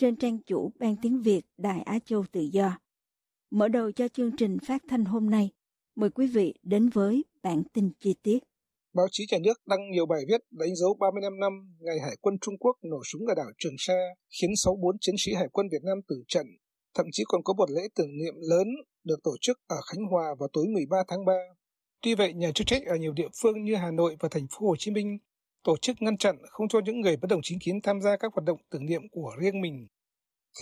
trên trang chủ Ban Tiếng Việt Đài Á Châu Tự Do. Mở đầu cho chương trình phát thanh hôm nay, mời quý vị đến với bản tin chi tiết. Báo chí nhà nước đăng nhiều bài viết đánh dấu 35 năm ngày Hải quân Trung Quốc nổ súng ở đảo Trường Sa, khiến 64 chiến sĩ Hải quân Việt Nam tử trận. Thậm chí còn có một lễ tưởng niệm lớn được tổ chức ở Khánh Hòa vào tối 13 tháng 3. Tuy vậy, nhà chức trách ở nhiều địa phương như Hà Nội và thành phố Hồ Chí Minh tổ chức ngăn chặn không cho những người bất đồng chính kiến tham gia các hoạt động tưởng niệm của riêng mình.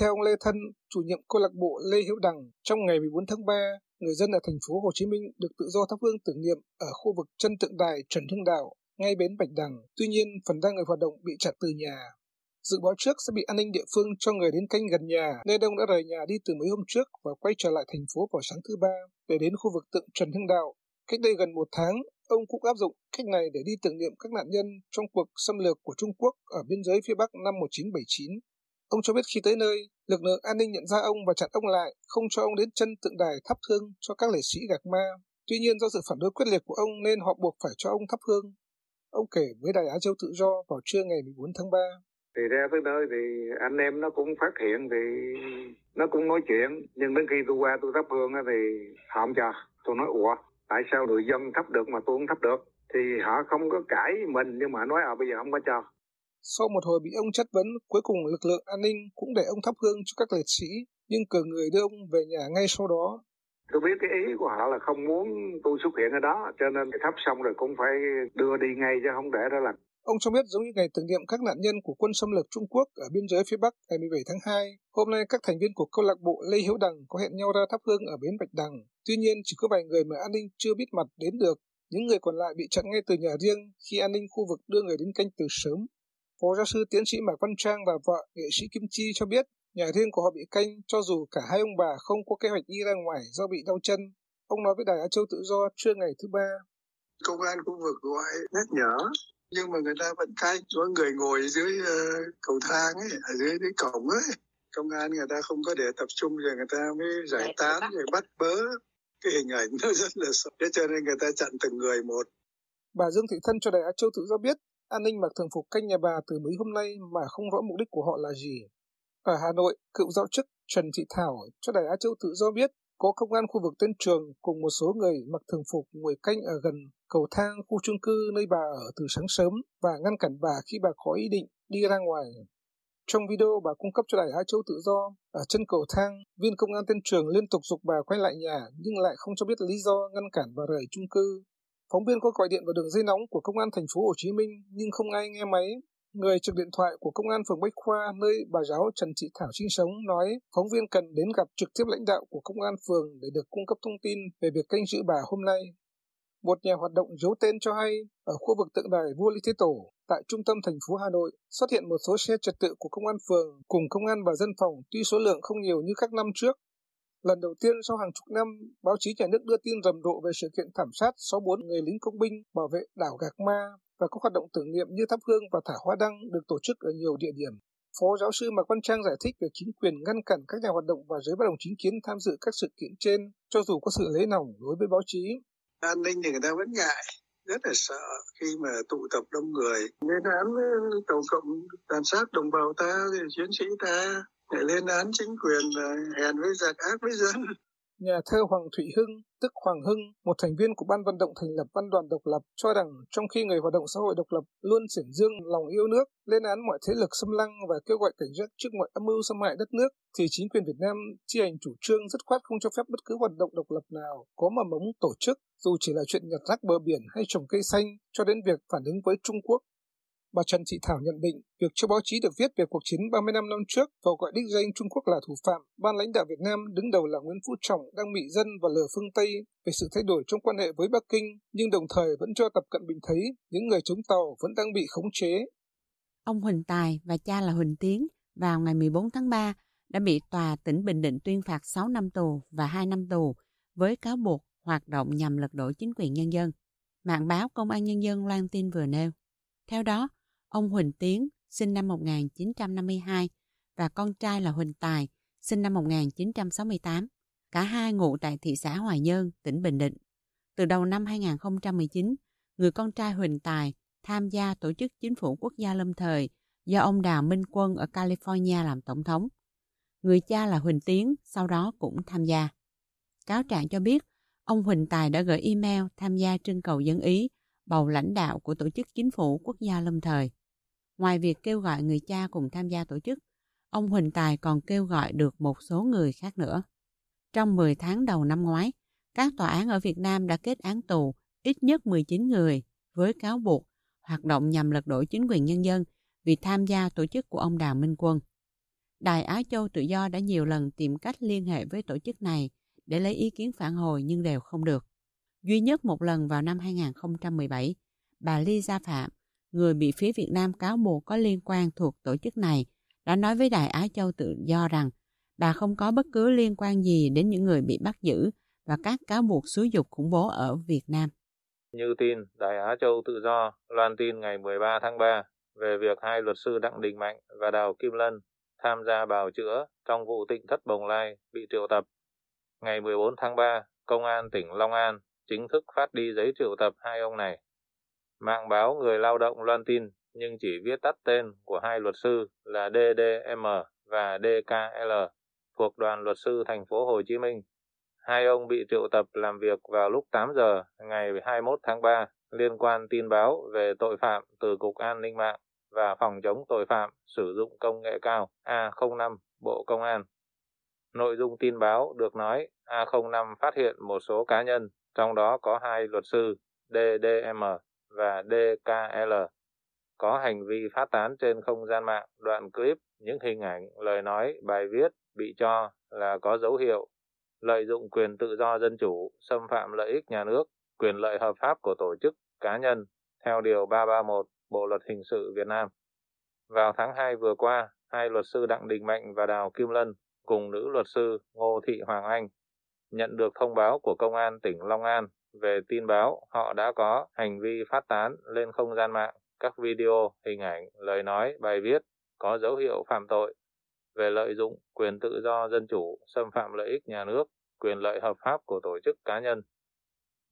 Theo ông Lê Thân, chủ nhiệm câu lạc bộ Lê Hiếu Đằng, trong ngày 14 tháng 3, người dân ở thành phố Hồ Chí Minh được tự do thắp hương tưởng niệm ở khu vực chân tượng đài Trần Hưng Đạo, ngay bến Bạch Đằng. Tuy nhiên, phần đa người hoạt động bị chặn từ nhà. Dự báo trước sẽ bị an ninh địa phương cho người đến canh gần nhà, nên ông đã rời nhà đi từ mấy hôm trước và quay trở lại thành phố vào sáng thứ ba để đến khu vực tượng Trần Hưng Đạo. Cách đây gần một tháng, ông cũng áp dụng cách này để đi tưởng niệm các nạn nhân trong cuộc xâm lược của Trung Quốc ở biên giới phía Bắc năm 1979. Ông cho biết khi tới nơi, lực lượng an ninh nhận ra ông và chặn ông lại, không cho ông đến chân tượng đài thắp hương cho các liệt sĩ gạc ma. Tuy nhiên do sự phản đối quyết liệt của ông nên họ buộc phải cho ông thắp hương. Ông kể với Đài Á Châu Tự Do vào trưa ngày 14 tháng 3. Thì ra tới nơi thì anh em nó cũng phát hiện thì nó cũng nói chuyện. Nhưng đến khi tôi qua tôi thắp hương thì họ không cho. Tôi nói ủa, tại sao người dân thắp được mà tôi không thắp được? Thì họ không có cãi mình nhưng mà nói à bây giờ không có cho. Sau một hồi bị ông chất vấn, cuối cùng lực lượng an ninh cũng để ông thắp hương cho các liệt sĩ, nhưng cử người đưa ông về nhà ngay sau đó. Tôi biết cái ý của họ là không muốn tôi xuất hiện ở đó, cho nên thắp xong rồi cũng phải đưa đi ngay chứ không để đó là Ông cho biết giống như ngày tưởng niệm các nạn nhân của quân xâm lược Trung Quốc ở biên giới phía Bắc ngày 17 tháng 2, hôm nay các thành viên của câu lạc bộ Lê Hiếu Đằng có hẹn nhau ra thắp hương ở bến Bạch Đằng. Tuy nhiên, chỉ có vài người mà an ninh chưa biết mặt đến được. Những người còn lại bị chặn ngay từ nhà riêng khi an ninh khu vực đưa người đến canh từ sớm. Phó giáo sư tiến sĩ Mạc Văn Trang và vợ nghệ sĩ Kim Chi cho biết nhà riêng của họ bị canh cho dù cả hai ông bà không có kế hoạch đi ra ngoài do bị đau chân. Ông nói với Đài Á Châu Tự Do trưa ngày thứ ba. Công an khu vực gọi nhắc nhở nhưng mà người ta vẫn canh có người ngồi dưới uh, cầu thang ấy ở dưới cái cổng ấy công an người ta không có để tập trung rồi người ta mới giải tán rồi bắt bớ cái hình ảnh nó rất là sợ thế cho nên người ta chặn từng người một bà Dương Thị Thân cho đại Á Châu tự do biết an ninh mặc thường phục canh nhà bà từ mấy hôm nay mà không rõ mục đích của họ là gì. Ở Hà Nội, cựu giáo chức Trần Thị Thảo cho đại Á Châu tự do biết có công an khu vực tên trường cùng một số người mặc thường phục ngồi canh ở gần cầu thang khu chung cư nơi bà ở từ sáng sớm và ngăn cản bà khi bà có ý định đi ra ngoài. Trong video bà cung cấp cho Đài Hai Châu Tự Do, ở chân cầu thang, viên công an tên trường liên tục dục bà quay lại nhà nhưng lại không cho biết lý do ngăn cản bà rời chung cư. Phóng viên có gọi điện vào đường dây nóng của công an thành phố Hồ Chí Minh nhưng không ai nghe máy. Người trực điện thoại của công an phường Bách Khoa nơi bà giáo Trần Thị Thảo sinh sống nói phóng viên cần đến gặp trực tiếp lãnh đạo của công an phường để được cung cấp thông tin về việc canh giữ bà hôm nay. Một nhà hoạt động giấu tên cho hay ở khu vực tượng đài vua Lý Thế Tổ tại trung tâm thành phố Hà Nội xuất hiện một số xe trật tự của công an phường cùng công an và dân phòng tuy số lượng không nhiều như các năm trước Lần đầu tiên sau hàng chục năm, báo chí nhà nước đưa tin rầm rộ về sự kiện thảm sát 64 người lính công binh bảo vệ đảo Gạc Ma và các hoạt động tưởng niệm như thắp hương và thả hoa đăng được tổ chức ở nhiều địa điểm. Phó giáo sư Mạc Văn Trang giải thích về chính quyền ngăn cản các nhà hoạt động và giới bất đồng chính kiến tham dự các sự kiện trên, cho dù có sự lấy lòng đối với báo chí. An ninh thì người ta vẫn ngại, rất là sợ khi mà tụ tập đông người. Lên án tổng cộng tàn sát đồng bào ta, chiến sĩ ta, để lên án chính quyền hèn với giặc ác với dân Nhà thơ Hoàng Thụy Hưng, tức Hoàng Hưng, một thành viên của ban vận động thành lập văn đoàn độc lập, cho rằng trong khi người hoạt động xã hội độc lập luôn triển dương lòng yêu nước, lên án mọi thế lực xâm lăng và kêu gọi cảnh giác trước mọi âm mưu xâm hại đất nước, thì chính quyền Việt Nam chi hành chủ trương dứt khoát không cho phép bất cứ hoạt động độc lập nào có mầm mống tổ chức, dù chỉ là chuyện nhặt rác bờ biển hay trồng cây xanh, cho đến việc phản ứng với Trung Quốc. Bà Trần Thị Thảo nhận định, việc cho báo chí được viết về cuộc chiến 35 năm trước và gọi đích danh Trung Quốc là thủ phạm, ban lãnh đạo Việt Nam đứng đầu là Nguyễn Phú Trọng đang bị dân và lừa phương Tây về sự thay đổi trong quan hệ với Bắc Kinh, nhưng đồng thời vẫn cho Tập Cận Bình thấy những người chống tàu vẫn đang bị khống chế. Ông Huỳnh Tài và cha là Huỳnh Tiến vào ngày 14 tháng 3 đã bị tòa tỉnh Bình Định tuyên phạt 6 năm tù và 2 năm tù với cáo buộc hoạt động nhằm lật đổ chính quyền nhân dân. Mạng báo Công an Nhân dân loan tin vừa nêu. Theo đó, ông Huỳnh Tiến, sinh năm 1952, và con trai là Huỳnh Tài, sinh năm 1968. Cả hai ngụ tại thị xã Hoài Nhơn, tỉnh Bình Định. Từ đầu năm 2019, người con trai Huỳnh Tài tham gia tổ chức chính phủ quốc gia lâm thời do ông Đào Minh Quân ở California làm tổng thống. Người cha là Huỳnh Tiến sau đó cũng tham gia. Cáo trạng cho biết, ông Huỳnh Tài đã gửi email tham gia trưng cầu dân ý bầu lãnh đạo của tổ chức chính phủ quốc gia lâm thời. Ngoài việc kêu gọi người cha cùng tham gia tổ chức, ông Huỳnh Tài còn kêu gọi được một số người khác nữa. Trong 10 tháng đầu năm ngoái, các tòa án ở Việt Nam đã kết án tù ít nhất 19 người với cáo buộc hoạt động nhằm lật đổ chính quyền nhân dân vì tham gia tổ chức của ông Đào Minh Quân. Đài Á Châu Tự Do đã nhiều lần tìm cách liên hệ với tổ chức này để lấy ý kiến phản hồi nhưng đều không được. Duy nhất một lần vào năm 2017, bà Lisa Phạm, người bị phía Việt Nam cáo buộc có liên quan thuộc tổ chức này, đã nói với Đài Á Châu Tự Do rằng bà không có bất cứ liên quan gì đến những người bị bắt giữ và các cáo buộc xúi dục khủng bố ở Việt Nam. Như tin Đài Á Châu Tự Do loan tin ngày 13 tháng 3 về việc hai luật sư Đặng Đình Mạnh và Đào Kim Lân tham gia bào chữa trong vụ tịnh thất Bồng Lai bị triệu tập. Ngày 14 tháng 3, Công an tỉnh Long An chính thức phát đi giấy triệu tập hai ông này. Mạng báo Người Lao động loan tin, nhưng chỉ viết tắt tên của hai luật sư là DDM và DKL thuộc đoàn luật sư thành phố Hồ Chí Minh. Hai ông bị triệu tập làm việc vào lúc 8 giờ ngày 21 tháng 3 liên quan tin báo về tội phạm từ Cục An ninh mạng và Phòng chống tội phạm sử dụng công nghệ cao A05 Bộ Công an. Nội dung tin báo được nói A05 phát hiện một số cá nhân, trong đó có hai luật sư DDM và DKL có hành vi phát tán trên không gian mạng đoạn clip những hình ảnh, lời nói, bài viết bị cho là có dấu hiệu lợi dụng quyền tự do dân chủ, xâm phạm lợi ích nhà nước, quyền lợi hợp pháp của tổ chức, cá nhân theo Điều 331 Bộ Luật Hình sự Việt Nam. Vào tháng 2 vừa qua, hai luật sư Đặng Đình Mạnh và Đào Kim Lân cùng nữ luật sư Ngô Thị Hoàng Anh nhận được thông báo của Công an tỉnh Long An về tin báo họ đã có hành vi phát tán lên không gian mạng các video, hình ảnh, lời nói, bài viết có dấu hiệu phạm tội về lợi dụng quyền tự do dân chủ, xâm phạm lợi ích nhà nước, quyền lợi hợp pháp của tổ chức cá nhân.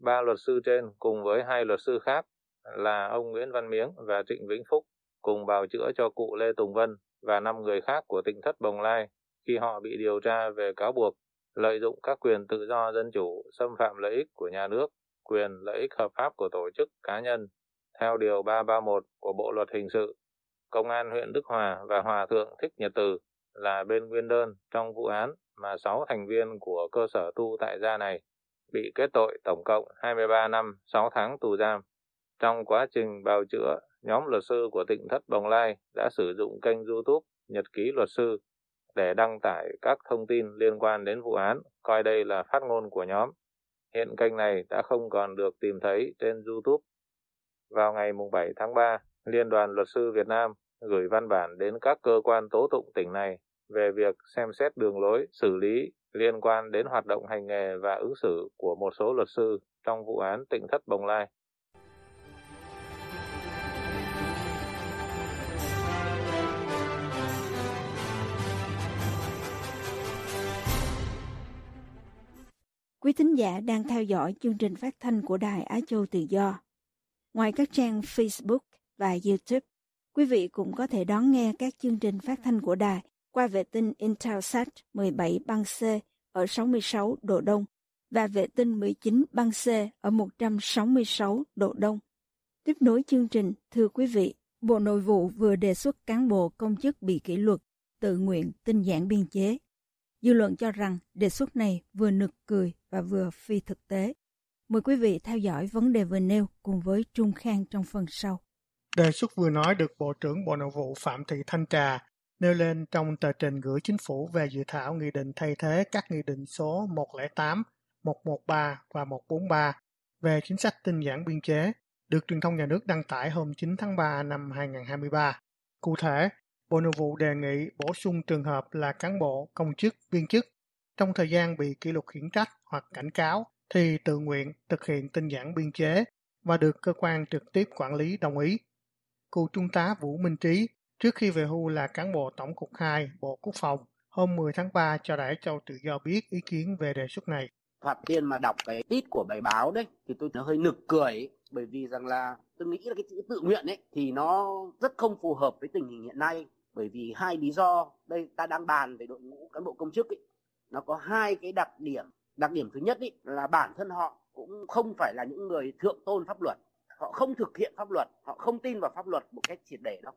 Ba luật sư trên cùng với hai luật sư khác là ông Nguyễn Văn Miếng và Trịnh Vĩnh Phúc cùng bào chữa cho cụ Lê Tùng Vân và năm người khác của tỉnh thất Bồng Lai khi họ bị điều tra về cáo buộc lợi dụng các quyền tự do dân chủ, xâm phạm lợi ích của nhà nước, quyền lợi ích hợp pháp của tổ chức cá nhân, theo Điều 331 của Bộ Luật Hình sự. Công an huyện Đức Hòa và Hòa Thượng Thích Nhật Từ là bên nguyên đơn trong vụ án mà 6 thành viên của cơ sở tu tại gia này bị kết tội tổng cộng 23 năm 6 tháng tù giam. Trong quá trình bào chữa, nhóm luật sư của tỉnh thất Bồng Lai đã sử dụng kênh YouTube Nhật ký luật sư để đăng tải các thông tin liên quan đến vụ án, coi đây là phát ngôn của nhóm. Hiện kênh này đã không còn được tìm thấy trên YouTube. Vào ngày 7 tháng 3, Liên đoàn Luật sư Việt Nam gửi văn bản đến các cơ quan tố tụng tỉnh này về việc xem xét đường lối xử lý liên quan đến hoạt động hành nghề và ứng xử của một số luật sư trong vụ án tỉnh thất Bồng Lai. Quý thính giả đang theo dõi chương trình phát thanh của Đài Á Châu Tự Do. Ngoài các trang Facebook và YouTube, quý vị cũng có thể đón nghe các chương trình phát thanh của đài qua vệ tinh Intelsat 17 băng C ở 66 độ Đông và vệ tinh 19 băng C ở 166 độ Đông. Tiếp nối chương trình, thưa quý vị, Bộ Nội vụ vừa đề xuất cán bộ công chức bị kỷ luật, tự nguyện tinh giản biên chế. Dư luận cho rằng đề xuất này vừa nực cười và vừa phi thực tế. Mời quý vị theo dõi vấn đề vừa nêu cùng với Trung Khang trong phần sau. Đề xuất vừa nói được Bộ trưởng Bộ Nội vụ Phạm Thị Thanh Trà nêu lên trong tờ trình gửi chính phủ về dự thảo nghị định thay thế các nghị định số 108, 113 và 143 về chính sách tinh giản biên chế được truyền thông nhà nước đăng tải hôm 9 tháng 3 năm 2023. Cụ thể, Bộ Nội vụ đề nghị bổ sung trường hợp là cán bộ, công chức, viên chức trong thời gian bị kỷ luật khiển trách hoặc cảnh cáo thì tự nguyện thực hiện tinh giản biên chế và được cơ quan trực tiếp quản lý đồng ý. Cựu Trung tá Vũ Minh Trí, trước khi về hưu là cán bộ Tổng cục 2 Bộ Quốc phòng, hôm 10 tháng 3 cho đại Châu Tự Do biết ý kiến về đề xuất này. Thoạt tiên mà đọc cái tít của bài báo đấy thì tôi nó hơi nực cười ấy, bởi vì rằng là tôi nghĩ là cái chữ tự nguyện ấy thì nó rất không phù hợp với tình hình hiện nay bởi vì hai lý do. Đây ta đang bàn về đội ngũ cán bộ công chức ý, nó có hai cái đặc điểm. Đặc điểm thứ nhất ý, là bản thân họ cũng không phải là những người thượng tôn pháp luật. Họ không thực hiện pháp luật. Họ không tin vào pháp luật một cách triệt để đâu.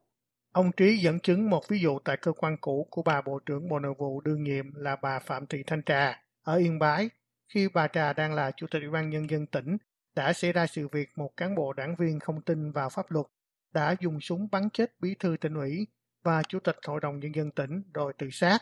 Ông Trí dẫn chứng một ví dụ tại cơ quan cũ của bà Bộ trưởng Bộ Nội vụ đương nhiệm là bà Phạm Thị Thanh Trà. Ở Yên Bái. Khi bà Trà đang là Chủ tịch Ủy ban Nhân dân tỉnh, đã xảy ra sự việc một cán bộ đảng viên không tin vào pháp luật, đã dùng súng bắn chết bí thư tỉnh ủy và Chủ tịch Hội đồng Nhân dân tỉnh rồi tự sát.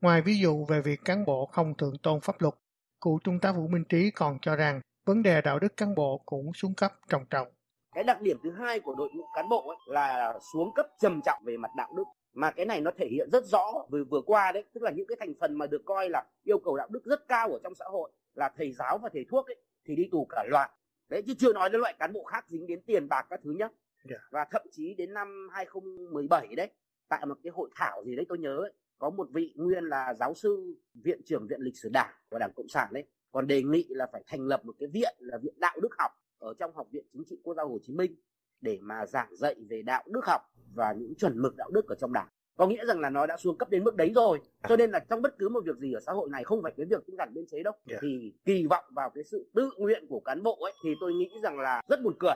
Ngoài ví dụ về việc cán bộ không thượng tôn pháp luật, cụ Trung tá Vũ Minh Trí còn cho rằng vấn đề đạo đức cán bộ cũng xuống cấp trầm trọng. cái đặc điểm thứ hai của đội ngũ cán bộ ấy là xuống cấp trầm trọng về mặt đạo đức mà cái này nó thể hiện rất rõ vừa vừa qua đấy tức là những cái thành phần mà được coi là yêu cầu đạo đức rất cao ở trong xã hội là thầy giáo và thầy thuốc ấy thì đi tù cả loạt đấy chứ chưa nói đến loại cán bộ khác dính đến tiền bạc các thứ nhá Yeah. và thậm chí đến năm 2017 đấy tại một cái hội thảo gì đấy tôi nhớ ấy, có một vị nguyên là giáo sư viện trưởng viện lịch sử đảng của đảng cộng sản đấy còn đề nghị là phải thành lập một cái viện là viện đạo đức học ở trong học viện chính trị quốc gia hồ chí minh để mà giảng dạy về đạo đức học và những chuẩn mực đạo đức ở trong đảng. Có nghĩa rằng là nó đã xuống cấp đến mức đấy rồi cho nên là trong bất cứ một việc gì ở xã hội này không phải cái việc tinh giản biên chế đâu. Yeah. thì kỳ vọng vào cái sự tự nguyện của cán bộ ấy thì tôi nghĩ rằng là rất buồn cười.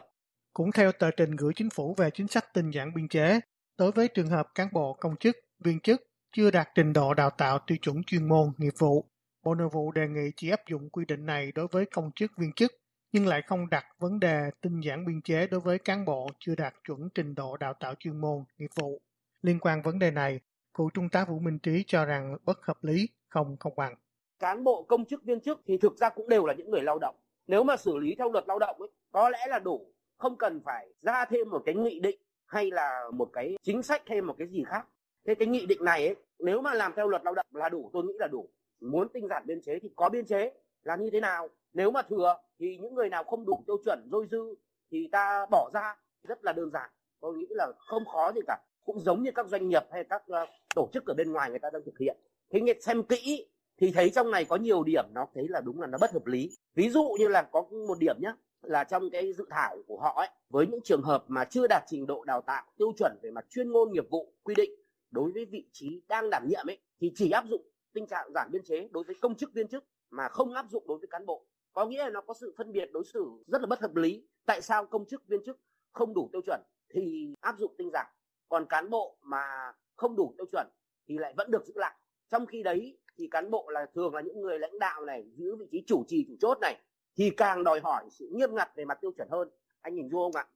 Cũng theo tờ trình gửi chính phủ về chính sách tinh giản biên chế, đối với trường hợp cán bộ công chức, viên chức chưa đạt trình độ đào tạo tiêu chuẩn chuyên môn, nghiệp vụ, Bộ Nội vụ đề nghị chỉ áp dụng quy định này đối với công chức viên chức, nhưng lại không đặt vấn đề tinh giản biên chế đối với cán bộ chưa đạt chuẩn trình độ đào tạo chuyên môn, nghiệp vụ. Liên quan vấn đề này, cựu Trung tá Vũ Minh Trí cho rằng bất hợp lý, không công bằng. cán bộ công chức viên chức thì thực ra cũng đều là những người lao động nếu mà xử lý theo luật lao động ấy có lẽ là đủ không cần phải ra thêm một cái nghị định hay là một cái chính sách hay một cái gì khác. Thế cái nghị định này ấy, nếu mà làm theo luật lao động là đủ, tôi nghĩ là đủ. Muốn tinh giản biên chế thì có biên chế, là như thế nào? Nếu mà thừa, thì những người nào không đủ tiêu chuẩn, dôi dư, thì ta bỏ ra, rất là đơn giản. Tôi nghĩ là không khó gì cả. Cũng giống như các doanh nghiệp hay các ờ, tổ chức ở bên ngoài người ta đang thực hiện. Thế nhưng xem kỹ, thì thấy trong này có nhiều điểm, nó thấy là đúng là nó bất hợp lý. Ví dụ như là có một điểm nhé là trong cái dự thảo của họ ấy, với những trường hợp mà chưa đạt trình độ đào tạo tiêu chuẩn về mặt chuyên môn nghiệp vụ quy định đối với vị trí đang đảm nhiệm ấy, thì chỉ áp dụng tình trạng giảm biên chế đối với công chức viên chức mà không áp dụng đối với cán bộ. Có nghĩa là nó có sự phân biệt đối xử rất là bất hợp lý. Tại sao công chức, viên chức không đủ tiêu chuẩn thì áp dụng tinh giảm còn cán bộ mà không đủ tiêu chuẩn thì lại vẫn được giữ lại. Trong khi đấy thì cán bộ là thường là những người lãnh đạo này, giữ vị trí chủ trì, chủ chốt này thì càng đòi hỏi sự nghiêm ngặt về mặt tiêu chuẩn hơn. Anh nhìn vô không ạ?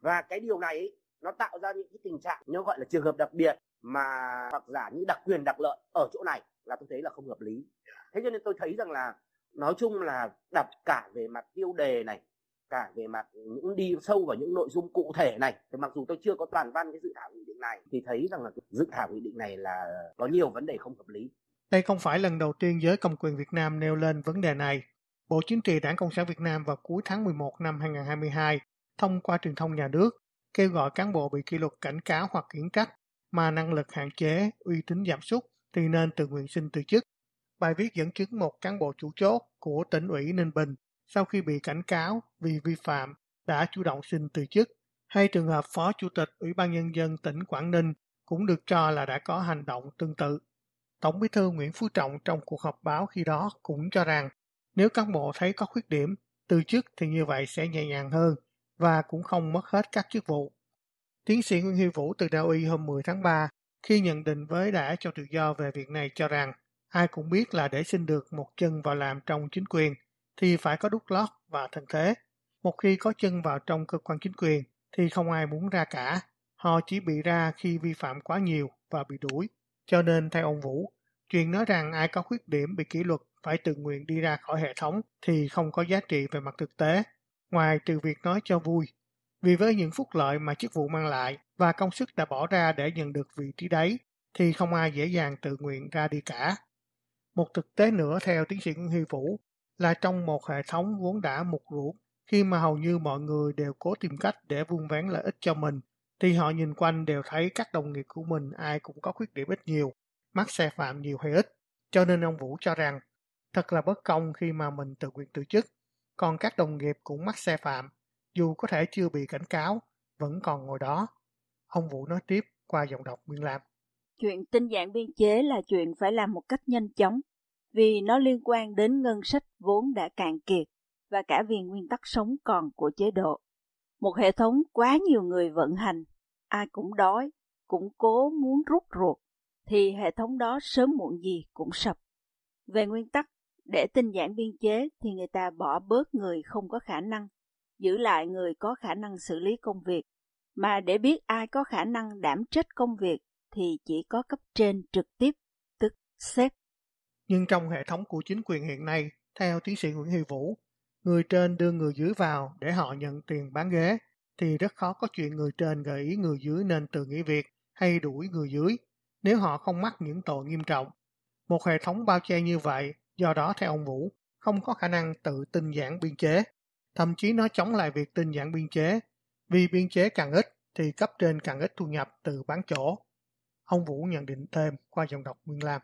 Và cái điều này ấy, nó tạo ra những cái tình trạng nó gọi là trường hợp đặc biệt mà hoặc giả như đặc quyền đặc lợi ở chỗ này là tôi thấy là không hợp lý. Thế cho nên tôi thấy rằng là nói chung là đọc cả về mặt tiêu đề này cả về mặt những đi sâu vào những nội dung cụ thể này thì mặc dù tôi chưa có toàn văn cái dự thảo nghị định này thì thấy rằng là dự thảo nghị định này là có nhiều vấn đề không hợp lý. Đây không phải lần đầu tiên giới công quyền Việt Nam nêu lên vấn đề này. Bộ Chính trị Đảng Cộng sản Việt Nam vào cuối tháng 11 năm 2022 thông qua truyền thông nhà nước kêu gọi cán bộ bị kỷ luật cảnh cáo hoặc khiển trách mà năng lực hạn chế, uy tín giảm sút thì nên tự nguyện xin từ chức. Bài viết dẫn chứng một cán bộ chủ chốt của tỉnh ủy Ninh Bình sau khi bị cảnh cáo vì vi phạm đã chủ động xin từ chức. Hay trường hợp Phó Chủ tịch Ủy ban Nhân dân tỉnh Quảng Ninh cũng được cho là đã có hành động tương tự. Tổng bí thư Nguyễn Phú Trọng trong cuộc họp báo khi đó cũng cho rằng nếu cán bộ thấy có khuyết điểm, từ chức thì như vậy sẽ nhẹ nhàng hơn và cũng không mất hết các chức vụ. Tiến sĩ Nguyễn Huy Vũ từ Đạo y hôm 10 tháng 3 khi nhận định với đã cho tự do về việc này cho rằng ai cũng biết là để xin được một chân vào làm trong chính quyền thì phải có đút lót và thân thế. Một khi có chân vào trong cơ quan chính quyền thì không ai muốn ra cả. Họ chỉ bị ra khi vi phạm quá nhiều và bị đuổi. Cho nên theo ông Vũ, chuyện nói rằng ai có khuyết điểm bị kỷ luật phải tự nguyện đi ra khỏi hệ thống thì không có giá trị về mặt thực tế, ngoài trừ việc nói cho vui. Vì với những phúc lợi mà chức vụ mang lại và công sức đã bỏ ra để nhận được vị trí đấy, thì không ai dễ dàng tự nguyện ra đi cả. Một thực tế nữa theo tiến sĩ Nguyễn Huy Vũ là trong một hệ thống vốn đã mục ruột, khi mà hầu như mọi người đều cố tìm cách để vuông vén lợi ích cho mình, thì họ nhìn quanh đều thấy các đồng nghiệp của mình ai cũng có khuyết điểm ít nhiều, mắc sai phạm nhiều hay ít. Cho nên ông Vũ cho rằng, thật là bất công khi mà mình tự nguyện từ chức, còn các đồng nghiệp cũng mắc xe phạm, dù có thể chưa bị cảnh cáo, vẫn còn ngồi đó. Ông Vũ nói tiếp qua giọng đọc Nguyên Lam. Chuyện tinh giản biên chế là chuyện phải làm một cách nhanh chóng, vì nó liên quan đến ngân sách vốn đã cạn kiệt và cả vì nguyên tắc sống còn của chế độ. Một hệ thống quá nhiều người vận hành, ai cũng đói, cũng cố muốn rút ruột, thì hệ thống đó sớm muộn gì cũng sập. Về nguyên tắc, để tinh giản biên chế thì người ta bỏ bớt người không có khả năng, giữ lại người có khả năng xử lý công việc. Mà để biết ai có khả năng đảm trách công việc thì chỉ có cấp trên trực tiếp, tức sếp. Nhưng trong hệ thống của chính quyền hiện nay, theo tiến sĩ Nguyễn Huy Vũ, người trên đưa người dưới vào để họ nhận tiền bán ghế, thì rất khó có chuyện người trên gợi ý người dưới nên từ nghỉ việc hay đuổi người dưới nếu họ không mắc những tội nghiêm trọng. Một hệ thống bao che như vậy, do đó theo ông Vũ, không có khả năng tự tinh giản biên chế. Thậm chí nó chống lại việc tinh giản biên chế, vì biên chế càng ít thì cấp trên càng ít thu nhập từ bán chỗ. Ông Vũ nhận định thêm qua dòng đọc Nguyên Lam.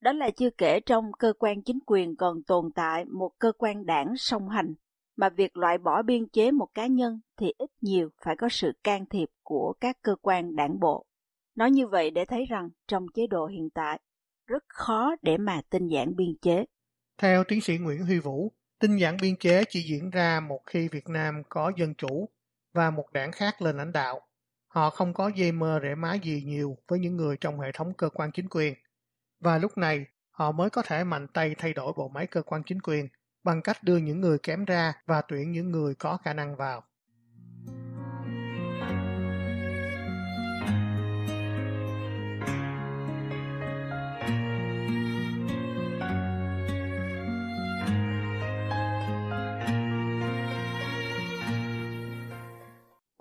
Đó là chưa kể trong cơ quan chính quyền còn tồn tại một cơ quan đảng song hành, mà việc loại bỏ biên chế một cá nhân thì ít nhiều phải có sự can thiệp của các cơ quan đảng bộ. Nói như vậy để thấy rằng trong chế độ hiện tại, rất khó để mà tinh giản biên chế. Theo tiến sĩ Nguyễn Huy Vũ, tinh giản biên chế chỉ diễn ra một khi Việt Nam có dân chủ và một đảng khác lên lãnh đạo. Họ không có dây mơ rễ má gì nhiều với những người trong hệ thống cơ quan chính quyền. Và lúc này, họ mới có thể mạnh tay thay đổi bộ máy cơ quan chính quyền bằng cách đưa những người kém ra và tuyển những người có khả năng vào.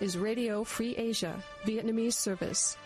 Is Radio Free Asia, Vietnamese service.